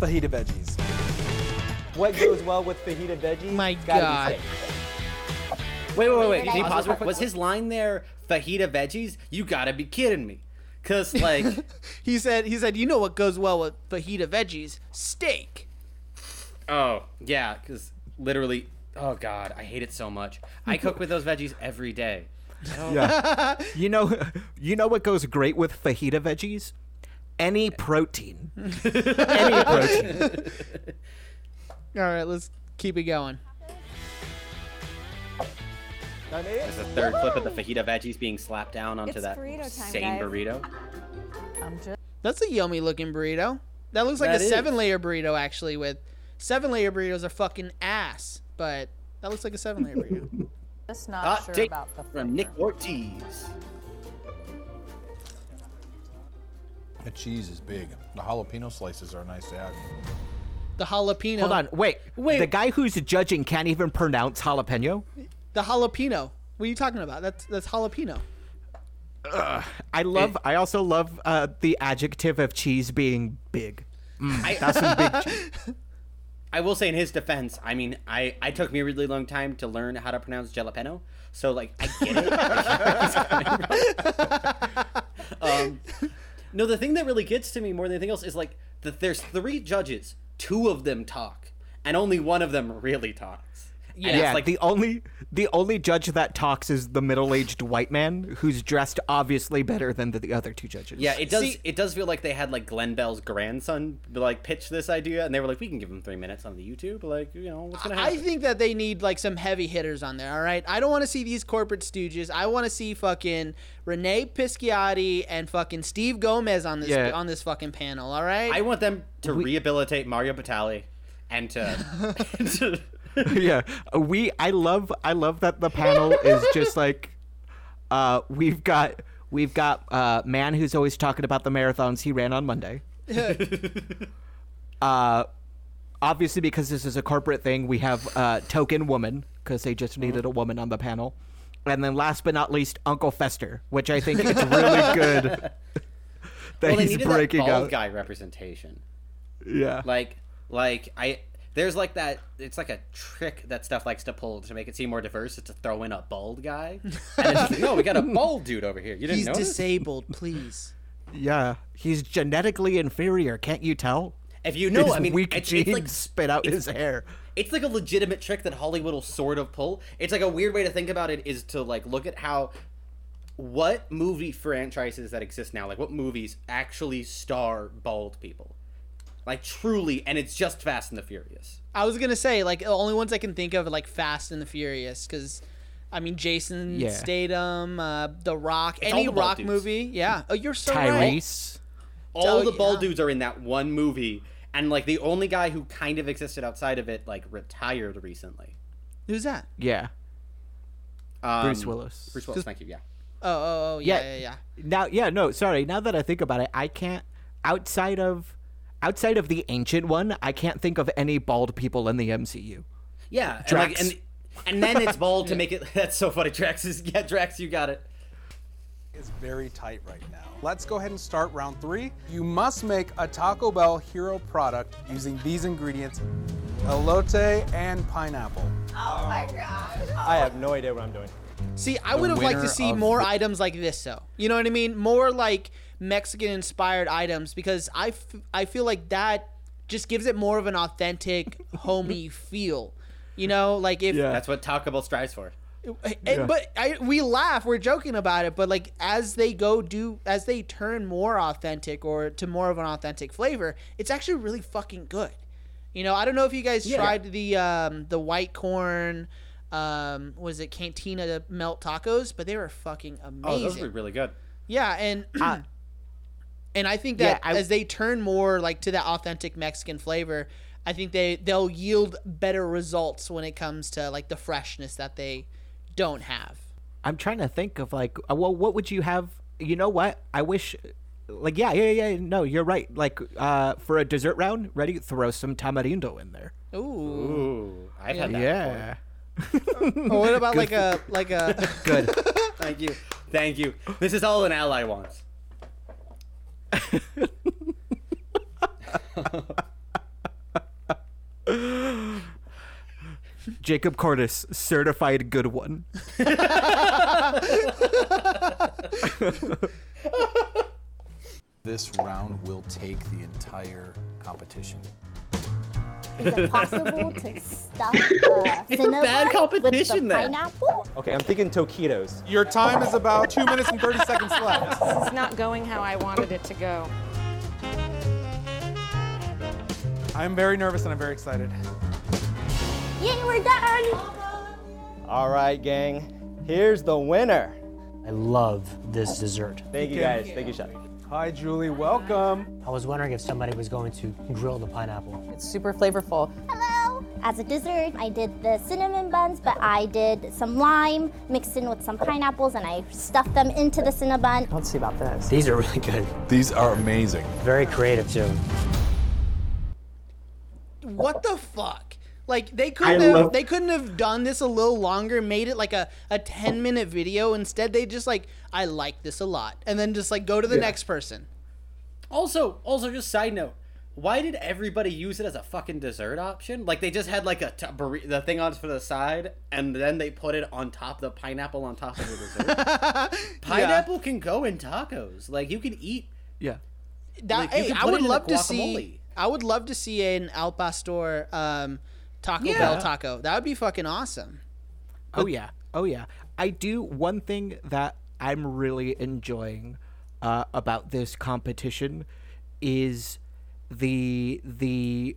Fajita veggies. What goes well with fajita veggies? My It's gotta be God. Steak. Wait, wait, wait, wait. Can you Pause pause real quick? Was his line there fajita veggies? You gotta be kidding me. Cause like, He said, he said, you know what goes well with fajita veggies? Steak. oh yeah, cause literally, oh god, I hate it so much. I cook with those veggies every day. Yeah. you know you know what goes great with fajita veggies? Any protein. Any protein. All right, let's keep it going. Done it? There's a third clip of the fajita veggies being slapped down onto It's that burrito time, same guys. burrito. I'm just That's a yummy looking burrito. That looks like That a is. seven layer burrito, actually. With seven layer burritos are fucking ass, but that looks like a seven layer burrito. just not Hot sure about the from Nick. Ortiz. The cheese is big. The jalapeno slices are nice to add. The jalapeno. Hold on, wait. Wait. The guy who's judging can't even pronounce jalapeno? The jalapeno. What are you talking about? That's that's jalapeno. I love. I also love uh, the adjective of cheese being big. I, That's some big. Cheese. I will say in his defense, I mean, I, I took me a really long time to learn how to pronounce jalapeno, so like I get it. um, no, the thing that really gets to me more than anything else is like that. There's three judges, two of them talk, and only one of them really talks. And it's Yeah, like the only the only judge that talks is the middle-aged white man who's dressed obviously better than the, the other two judges. yeah, it does. See- it does feel like they had like Glen Bell's grandson like pitch this idea, and they were like, "We can give him three minutes on the YouTube. Like, you know, what's gonna happen?" I think that they need like some heavy hitters on there. All right, I don't want to see these corporate stooges. I want to see fucking Renee Pisciotti and fucking Steve Gomez on this Yeah. on this fucking panel. All right. I want them to rehabilitate Mario Batali and to, to yeah. We I love I love that the panel is just like uh we've got we've got uh man who's always talking about the marathons he ran on Monday. uh obviously because this is a corporate thing, we have uh token woman because they just needed a woman on the panel. And then last but not least Uncle Fester, which I think it's really good that well, they he's needed that breaking bald out. guy representation. Yeah. Like, like I there's like that. It's like a trick that stuff likes to pull to make it seem more diverse. Is to throw in a bald guy, and it's just like, no, we got a bald dude over here. You didn't He's notice? disabled, please. yeah. He's genetically inferior, can't you tell? If you know, His I mean, weak it's, genes it's like spit out his hair. it's like a legitimate trick that Hollywood will sort of pull. It's like a weird way to think about it is to like look at how what movie franchises that exist now, like what movies actually star bald people. Like truly, and it's just Fast and the Furious. I was gonna say like the only ones I can think of are like Fast and the Furious because. I mean, Jason Yeah. Statham, uh, The Rock, It's any the Rock dudes. movie. Yeah. Oh, you're so right. Tyrese. All Oh, the bald yeah. dudes are in that one movie, and like the only guy who kind of existed outside of it, like retired recently. Who's that? Yeah. Um, Bruce Willis. Bruce Willis, thank you. Yeah. Oh, oh, oh, yeah, Yeah. yeah, yeah. Now, yeah, no, sorry. Now that I think about it, I can't outside of outside of the ancient one, I can't think of any bald people in the MCU. Yeah, and, like, and and then it's bald to make it. That's so funny. Drax is yeah, Drax, you got it. it. is very tight right now. Let's go ahead and start round three. You must make a Taco Bell hero product using these ingredients, elote and pineapple. Oh my gosh! Oh. I have no idea what I'm doing. See, I would have liked to see more the- items like this, though. You know what I mean? More like Mexican inspired items because I, f- I feel like that just gives it more of an authentic, homey feel. You know, like if Yeah. That's what Taco Bell strives for. And- But I, we laugh, we're joking about it, but like as they go do, as they turn more authentic or to more of an authentic flavor, it's actually really fucking good. You know, I don't know if you guys tried the um, the white corn, um, was it Cantina melt tacos, but they were fucking amazing. Oh, those were really good. Yeah, and and I think Yeah, that I- as they turn more like to that authentic Mexican flavor, I think they they'll yield better results when it comes to like the freshness that they don't have. I'm trying to think of like, uh, well, what would you have? You know what? I wish, like, yeah, yeah, yeah. No, you're right. Like, uh, for a dessert round, ready? Throw some tamarindo in there. Ooh. Ooh, I've had that. Yeah. Oh, what about like a like a Good. Thank you, thank you. This is all an ally wants. Jacob Cordis, certified good one. This round will take the entire competition. Is it possible to stuff a Bad competition with the then. pineapple? Okay, I'm thinking taquitos. Your time is about two minutes and 30 seconds left. This is not going how I wanted it to go. I'm very nervous and I'm very excited. Yay, we're done! All right, gang. Here's the winner. I love this dessert. Thank you guys. Thank you, chef. Hi, Julie. Welcome. I was wondering if somebody was going to grill the pineapple. It's super flavorful. Hello! As a dessert, I did the cinnamon buns, but I did some lime mixed in with some pineapples and I stuffed them into the cinnabon. Let's see about this. These are really good. These are amazing. Very creative too. what the fuck? Like they couldn't have they couldn't have done this a little longer, made it like a, a ten minute video. Instead they just like, I like this a lot. And then just like go to the next person. Also, also, just side note. Why did everybody use it as a fucking dessert option? Like they just had like a t- burri- the thing on for the side, and then they put it on top the pineapple on top of the dessert. pineapple can go in tacos. Like you can eat. Yeah. That, Like, hey, I would it in a love to see. I would love to see an Al Pastor um, Taco Yeah. Bell taco. That would be fucking awesome. Oh yeah. Oh yeah. I do one thing that I'm really enjoying uh, about this competition is the the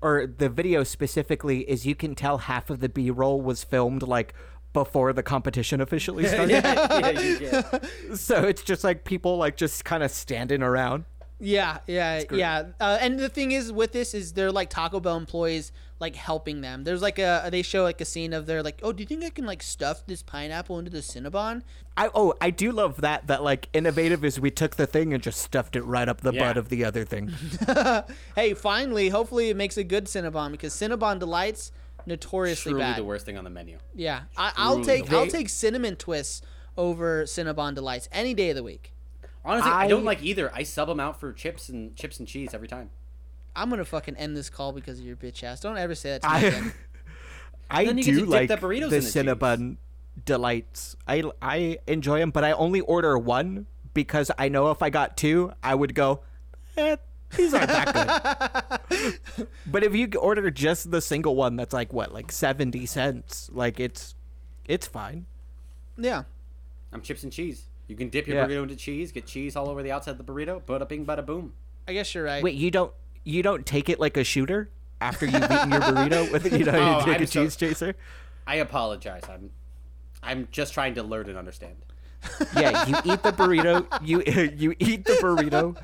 or the video specifically is you can tell half of the B-roll was filmed like before the competition officially started. yeah, you get. So it's just like people like just kind of standing around. Yeah, yeah, yeah. Uh, and the thing is with this is they're like Taco Bell employees like helping them. There's like a they show like a scene of they're like, oh, do you think I can like stuff this pineapple into the Cinnabon? I oh I do love that that like innovative is we took the thing and just stuffed it right up the Yeah. butt of the other thing. Hey, finally, hopefully it makes a good Cinnabon because Cinnabon delights notoriously Truly bad. the worst thing on the menu. Yeah, I, I'll take I'll take cinnamon twists over Cinnabon delights any day of the week. Honestly, I, don't like either. I sub them out for chips and chips and cheese every time. I'm gonna fucking end this call because of your bitch ass. Don't ever say that to me again. I, I then you get to do dip like the the, burritos in the cheese. Cinnabon delights. I I enjoy them, but I only order one because I know if I got two, I would go. Eh, these aren't that good. but if you order just the single one, that's like what, like seventy cents. Like it's, it's fine. Yeah. I'm chips and cheese. You can dip your Yeah. burrito into cheese, get cheese all over the outside of the burrito, bada bing, bada boom. I guess you're right. Wait, you don't you don't take it like a shooter after you've eaten your burrito with it? You know, Oh, you take I'm a so- cheese chaser. I apologize. I'm, I'm just trying to learn and understand. Yeah, you eat the burrito. You you eat the burrito.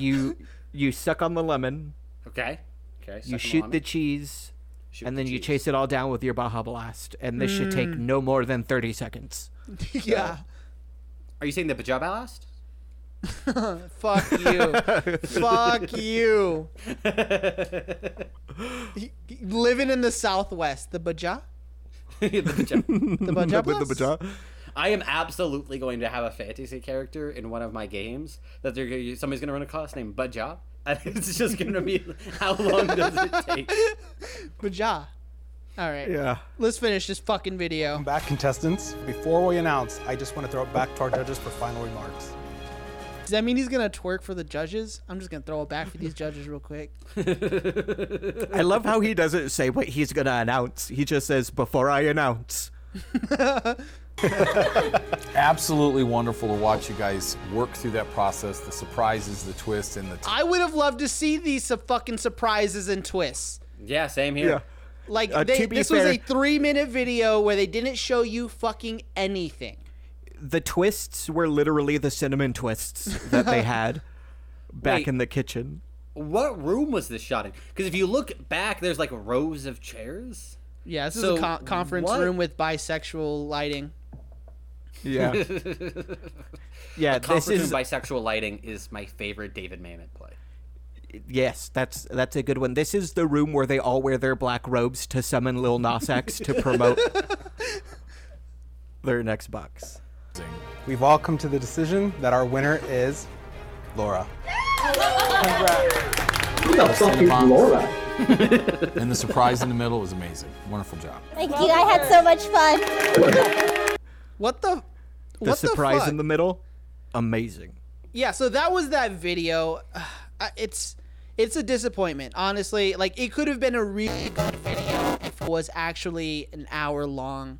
You you suck on the lemon. Okay. Okay. You shoot lemon. the cheese, Shoot and the then you cheese. chase it all down with your Baja Blast. And this should take mm. no more than thirty seconds. yeah. Are you saying the Bajab last? Fuck you. Fuck you. Living in the Southwest, the Baja, the Bajab. the Baja, With the Blast? Baja. I am absolutely going to have a fantasy character in one of my games that they're gonna, somebody's going to run a class named Bajab. And it's just going to be how long does it take? Baja. All right. Yeah. Let's finish this fucking video. Welcome back, contestants. Before we announce, I just want to throw it back to our judges for final remarks. Does that mean he's gonna twerk for the judges? I'm just gonna throw it back for these judges real quick. I love how he doesn't say what he's gonna announce. He just says before I announce. Absolutely wonderful to watch you guys work through that process, the surprises, the twists, and the. T- I would have loved to see these su- fucking surprises and twists. Yeah, same here. Yeah. Like Uh, they, to be this was fair- a three minute video where they didn't show you fucking anything. The twists were literally the cinnamon twists that they had back Wait. in the kitchen. What room was this shot in? Because if you look back, there's like rows of chairs. Yeah, this So, is a con- conference what- room with bisexual lighting. Yeah. yeah, this Conference is room bisexual lighting is my favorite David Mamet play. yes, that's that's a good one. This is the room where they all wear their black robes to summon Lil Nas X to promote their next box. We've all come to the decision that our winner is Laura. Thank you, Laura. And the surprise in the middle was amazing. Wonderful job. Thank you. I had so much fun. What the? The what surprise the fuck? in the middle, amazing. Yeah, so that was that video. Uh, It's it's a disappointment, honestly. Like it could have been a really good video if it was actually an hour long.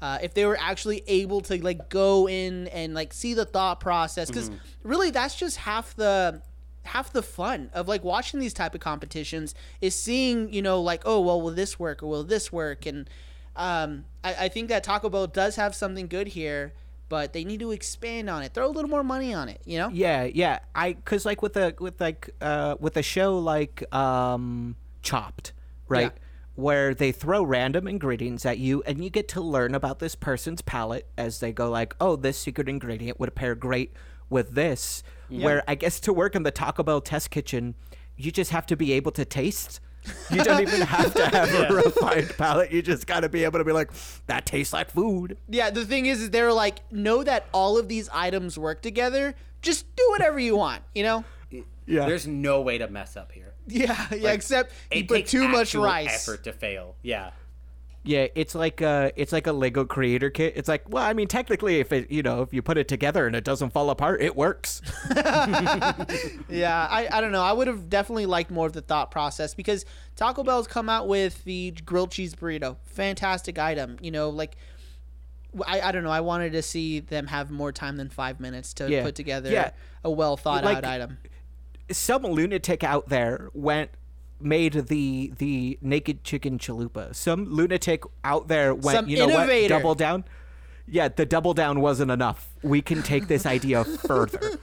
Uh, if they were actually able to like go in and like see the thought process, because really that's just half the half the fun of like watching these type of competitions is seeing you know like oh well will this work or will this work and um, I, I think that Taco Bell does have something good here, but they need to expand on it. Throw a little more money on it, you know? Yeah, yeah. I cuz like with a with like uh with a show like um Chopped, right? Yeah. Where they throw random ingredients at you and you get to learn about this person's palate as they go like, "Oh, this secret ingredient would pair great with this." Where I guess to work in the Taco Bell test kitchen, you just have to be able to taste. You don't even have to have a refined palate. You just got to be able to be like, "That tastes like food." Yeah, the thing is, is they're like, know that all of these items work together. Just do whatever you want, you know? Yeah. There's no way to mess up here. Yeah, yeah. except you It put too much actual rice. effort to fail. Yeah. Yeah, it's like a it's like a Lego creator kit. It's like, well, I mean, technically, if it you know if you put it together and it doesn't fall apart, it works. Yeah, I, I don't know. I would have definitely liked more of the thought process because Taco Bell's come out with the grilled cheese burrito. Fantastic item. You know, like, I, I don't know. I wanted to see them have more time than five minutes to Yeah. put together Yeah. a well thought Like- out item. Some lunatic out there went made the the naked chicken chalupa. Some lunatic out there went, Some you know innovator. what, double down. Yeah, the double down wasn't enough. We can take this idea further.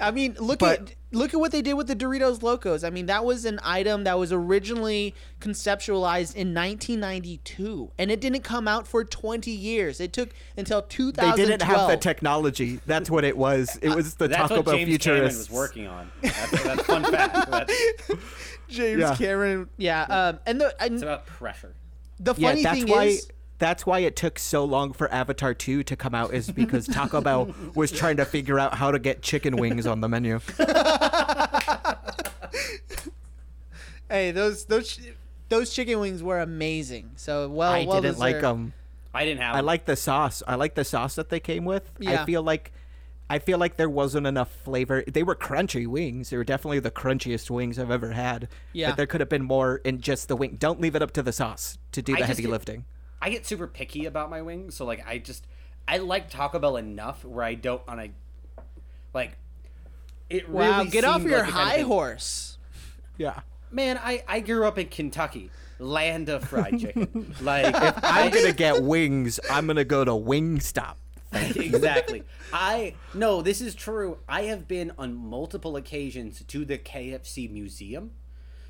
I mean, look But- at look at what they did with the Doritos Locos. I mean, that was an item that was originally conceptualized in 1992, and it didn't come out for 20 years. It took until 2012. They didn't have the technology. That's what it was. It was the That's Taco Bell James Cameron futurists. was working on. That's, that's fun fact. That's, James Yeah. Cameron. Yeah, um, and the and it's about pressure. the Yeah, funny that's thing why. is, That's why it took so long for Avatar 2 to come out, is because Taco Bell was trying to figure out how to get chicken wings on the menu. hey, those those those chicken wings were amazing. So well, I well didn't like them. I didn't have. I like the sauce. I like the sauce that they came with. Yeah. I feel like I feel like there wasn't enough flavor. They were crunchy wings. They were definitely the crunchiest wings I've ever had. Yeah. But there could have been more in just the wing. Don't leave it up to the sauce to do I the just heavy get- lifting. I get super picky about my wings, so like I just I like Taco Bell enough where I don't on a like it really Wow, get off your like the kind of high horse. Yeah. Man, I I grew up in Kentucky, land of fried chicken. like if I'm gonna get wings. I'm gonna go to Wingstop. exactly. I no, this is true. I have been on multiple occasions to the KFC museum.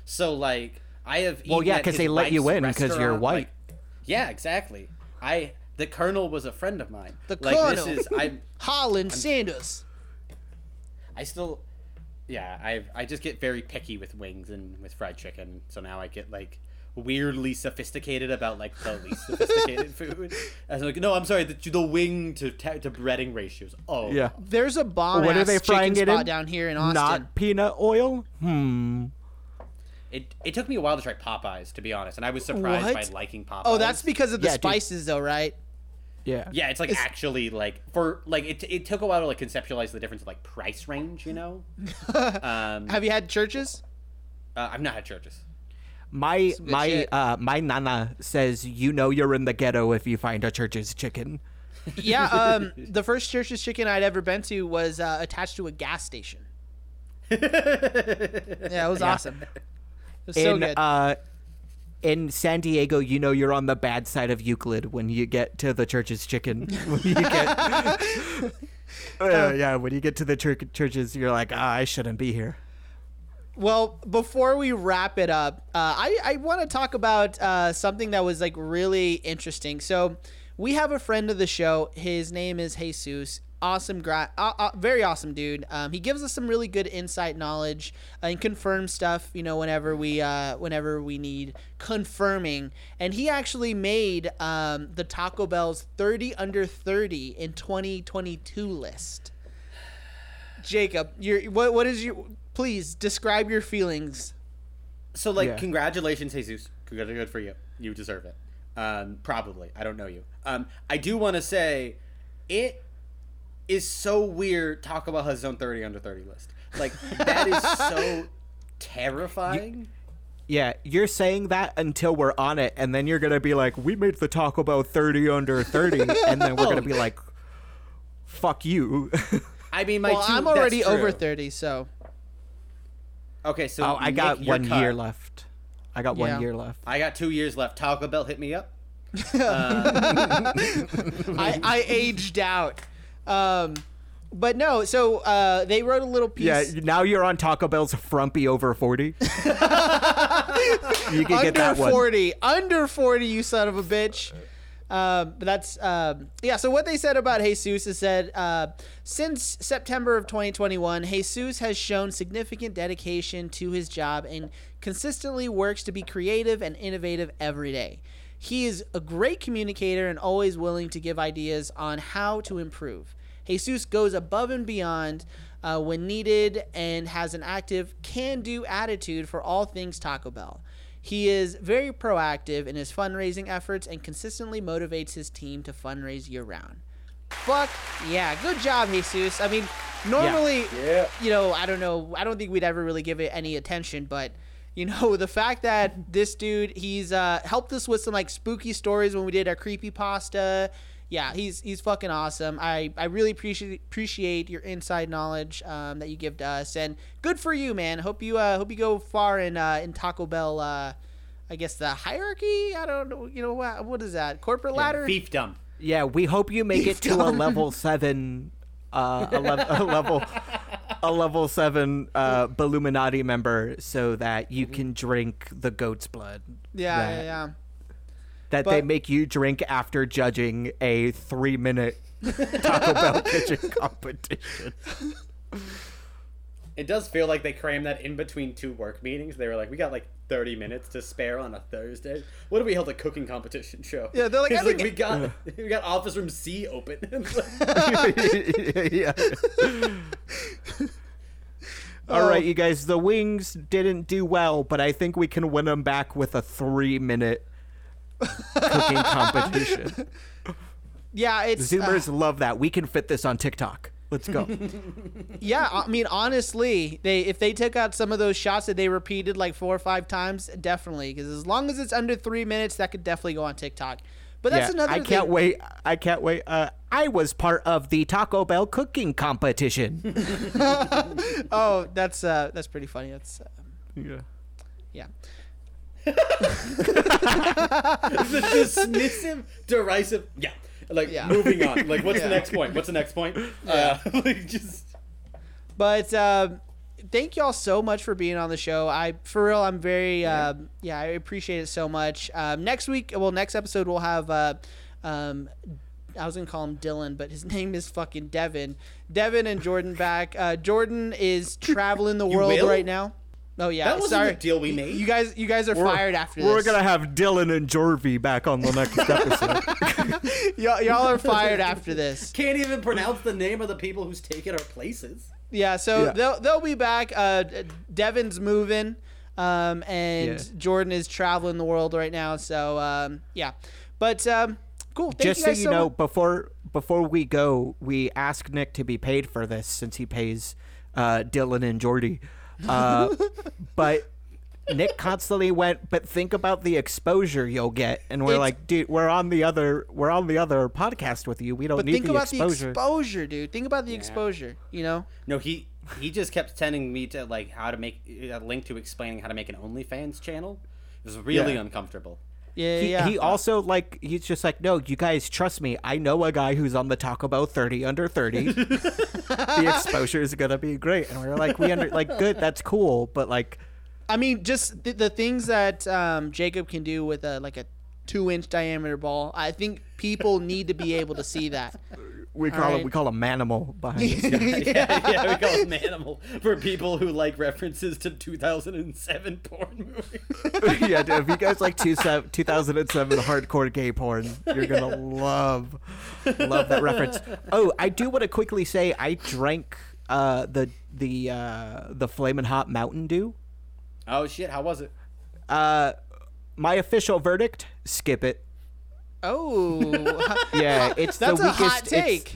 So like I have Well, yeah, cuz they let you in cuz you're white. like- yeah, exactly. I the colonel was a friend of mine. The like Colonel. this is I Harland Sanders. I still yeah, I I just get very picky with wings and with fried chicken. So now I get like weirdly sophisticated about like the least sophisticated food. As like, no, I'm sorry, the, the wing to ta- to breading ratios. Oh, Yeah. There's a bomb What are they frying it in? down here in Austin. Not peanut oil. Hmm. It, it took me a while to try Popeyes, to be honest, and I was surprised What? by liking Popeyes. oh, that's because of the Yeah, dude. spices, though, right? Yeah. yeah, it's like actually like for like it, it took a while to like conceptualize the difference of like price range, you know. um, Have you had Church's? uh, I've not had Church's. My good my shit. uh my nana says you know you're in the ghetto if you find a church's chicken. yeah, um, the first church's chicken I'd ever been to was uh, attached to a gas station. yeah, it was awesome. So in uh in San Diego, you know you're on the bad side of Euclid when you get to the church's chicken. when you get Uh, yeah, when you get to the church churches, you're like, ah, I shouldn't be here. Well, before we wrap it up, uh, I, I want to talk about uh, something that was like really interesting. So, we have a friend of the show. His name is Jesus. Awesome, gra- uh, uh, very awesome dude. Um, he gives us some really good insight knowledge uh, and confirms stuff. You know, whenever we uh, whenever we need confirming. And he actually made um, the Taco Bell's 30 under 30 in 2022 list. Jacob, your what what is your please describe your feelings. So, like, Yeah. congratulations, Jesus. Good, good for you. You deserve it. Um, probably. I don't know you. Um, I do want to say, it is so weird. Taco Bell has his own 30 under 30 list. Like, that is so terrifying. Yeah, you're saying that until we're on it, and then you're gonna be like, "We made the Taco Bell 30 under 30," and then we're gonna be like, "Fuck you." I mean, my well, two, I'm that's already over 30, so Okay, so oh, I got one cut. year left. I got Yeah. one year left. I got two years left. Taco Bell, hit me up. Um, I, I aged out. Um, but no, so uh, they wrote a little piece. Yeah, now you're on Taco Bell's frumpy over 40. you can under get that one. 40 under 40 you son of a bitch um, but that's um, yeah so what they said about jesus is said uh, since september of 2021 jesus has shown significant dedication to his job and consistently works to be creative and innovative every day he is a great communicator and always willing to give ideas on how to improve jesus goes above and beyond uh, when needed and has an active can do attitude for all things Taco Bell. He is very proactive in his fundraising efforts and consistently motivates his team to fundraise year round. Fuck yeah, good job, Jesus. I mean, normally, yeah, you know, I don't know, I don't think we'd ever really give it any attention, but you know, the fact that this dude, he's uh, helped us with some like spooky stories when we did our creepy pasta. Yeah, he's he's fucking awesome. I, I really appreciate appreciate your inside knowledge um, that you give to us, and good for you, man. Hope you uh, hope you go far in uh, in Taco Bell. Uh, I guess the hierarchy. I don't know. You know what? What is that? Corporate ladder. Fiefdom. Yeah, we hope you make it to a level 7 uh a, le- a level a level 7 uh Illuminati member so that you can drink the goat's blood. Yeah, that, yeah, yeah. That they make you drink after judging a 3 minute Taco Bell kitchen competition. It does feel like they crammed that in between two work meetings. They were like, we got like 30 minutes to spare on a Thursday. What if we held a cooking competition show? Yeah, they're like, It's I think- we got we got office room C open. yeah. All right, you guys. The wings didn't do well, but I think we can win them back with a three-minute cooking competition. Yeah, it's uh, Zoomers love that. We can fit this on TikTok. Let's go. yeah. I mean, honestly, they if they took out some of those shots that they repeated like four or five times, definitely. Because as long as it's under three minutes, that could definitely go on TikTok. But that's yeah, another. I thing. can't wait. I can't wait. Uh, I was part of the Taco Bell cooking competition. Oh, that's uh, that's pretty funny. That's uh, yeah. yeah. the dismissive, derisive. Yeah. Like Yeah. moving on. Like what's Yeah. the next point? What's the next point? Uh, like just But um, thank y'all so much for being on the show. I for real, I'm very um, yeah, I appreciate it so much. Um, next week, well, next episode we'll have. Uh, um, I was gonna call him Dylan, but his name is fucking Devin. Devin and Jordan back. Uh, Jordan is traveling the world right now. Oh yeah, That wasn't sorry. the deal we made. You guys, you guys are fired after this. We're this. gonna have Dylan and Jorvy back on the next episode. y'all, y'all are fired after this. can't even pronounce the name of the people who's taken our places. Yeah, so Yeah. they'll they'll be back. Uh, Devin's moving, um, and Yeah. Jordan is traveling the world right now. So um, yeah, but um, cool. Thank Just you so you so know, much. before before we go, we asked Nick to be paid for this since he pays uh, Dylan and Jordy. Uh, but Nick constantly went, but think about the exposure you'll get, and we're It's- like, dude, we're on the other, we're on the other podcast with you. We don't But need think the about exposure. the exposure, dude. Think about the exposure. You know. No, he he just kept sending me to like how to make a link to explaining how to make an OnlyFans channel. It was really Yeah. uncomfortable. Yeah, he, yeah. he also like he's just like no you guys trust me i know a guy who's on the taco bell 30 under 30 the exposure is gonna be great and we're like we under like good that's cool but like I mean, just the, the things that um, Jacob can do with a like a two inch diameter ball. I think people need to be able to see that. We call right. it we call him manimal behind this guy. yeah, yeah, we call him animal for people who like references to 2007 porn movies. yeah dude, if you guys like two 2007 hardcore gay porn you're gonna love love that reference oh i do want to quickly say i drank uh the the uh the flamin' hot mountain dew Oh shit! How was it? uh my official verdict skip it Oh, Yeah, it's that's the a weakest. hot take. It's,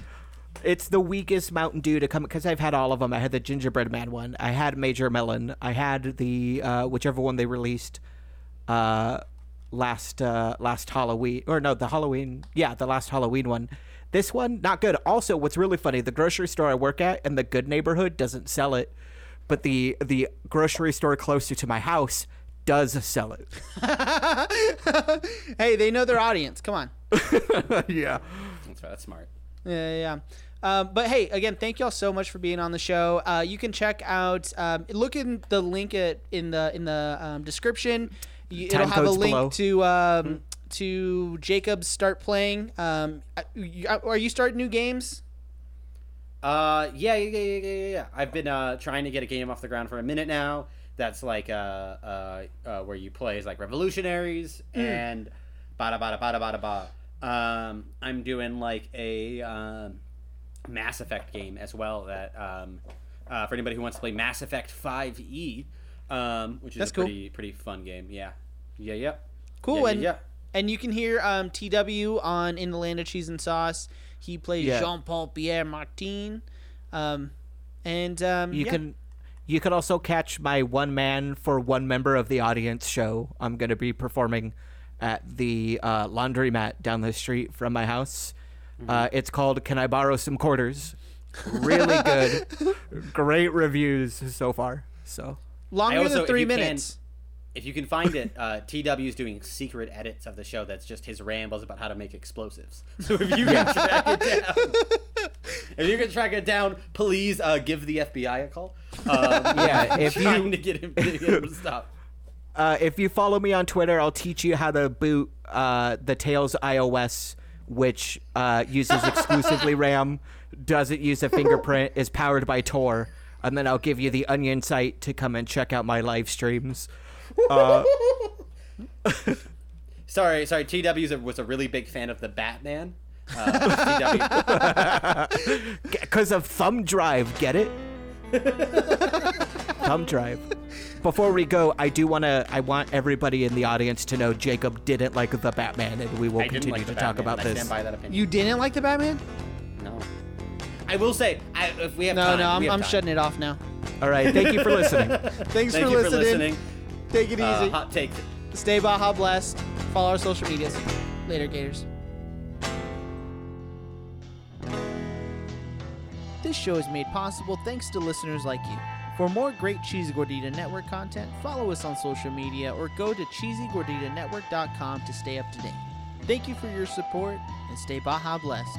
it's the weakest Mountain Dew to come because I've had all of them. I had the gingerbread man one. I had Major Melon. I had the uh, whichever one they released uh, last uh, last Halloween or no, the Halloween. Yeah, the last Halloween one. This one not good. Also, what's really funny, the grocery store I work at in the good neighborhood doesn't sell it, but the the grocery store closer to my house does sell it. hey, they know their audience. Come on. yeah. That's right. That's smart. Yeah, yeah. yeah. Um, but hey, again, thank y'all so much for being on the show. Uh, you can check out, um, look in the link at, in the in the um, description. You, it'll have a link below. to um, to Jacob's start playing. Um, uh, are you starting new games? Uh, yeah, yeah, yeah, yeah, yeah, yeah. I've been uh trying to get a game off the ground for a minute now. That's like uh uh, uh where you play as like revolutionaries and bada bada bada bada ba. Um, I'm doing like a um, Mass Effect game as well. That um, uh, for anybody who wants to play Mass Effect Five E, um, which is That's a cool. pretty pretty fun game. Yeah, yeah, yeah. Cool. Yeah, yeah, and yeah. and you can hear um, TW on In the Land of Cheese and Sauce. He plays Yeah. Jean Paul Pierre Martin. Um, and um, You yeah. can you can also catch my one man for one member of the audience show. I'm going to be performing at the uh, laundromat down the street from my house. Mm-hmm. Uh, it's called "Can I Borrow Some Quarters?" Really good, great reviews so far. So longer I also, than three you can- minutes. if you can find it, uh, TW is doing secret edits of the show. That's just his rambles about how to make explosives. So if you can track it down, if you can track it down, please uh, give the FBI a call. Um, Yeah, if trying you- to get him, to get him to stop. uh, if you follow me on Twitter, I'll teach you how to boot uh, the Tails iOS, which uh, uses exclusively RAM, doesn't use a fingerprint, is powered by Tor, and then I'll give you the Onion site to come and check out my live streams. Uh, Sorry, sorry. TW was a really big fan of the Batman. Uh, Because of Thumb Drive, get it? Thumb Drive. Before we go, I do want to. I want everybody in the audience to know Jacob didn't like the Batman, and we will I didn't continue like to talk Batman, about and I this. stand by that opinion. You didn't like the Batman? no. I will say, I, if we have No, time, no, I'm, have I'm time. shutting it off now. All right, thank you for listening. Thanks Thank for, you listening. for listening. Take it Uh, easy. hot take. Stay Baja blessed. Follow our social medias. Later, Gators. This show is made possible thanks to listeners like you. For more great Cheesy Gordita Network content, follow us on social media or go to cheesygorditanetwork.com to stay up to date. Thank you for your support and stay Baja blessed.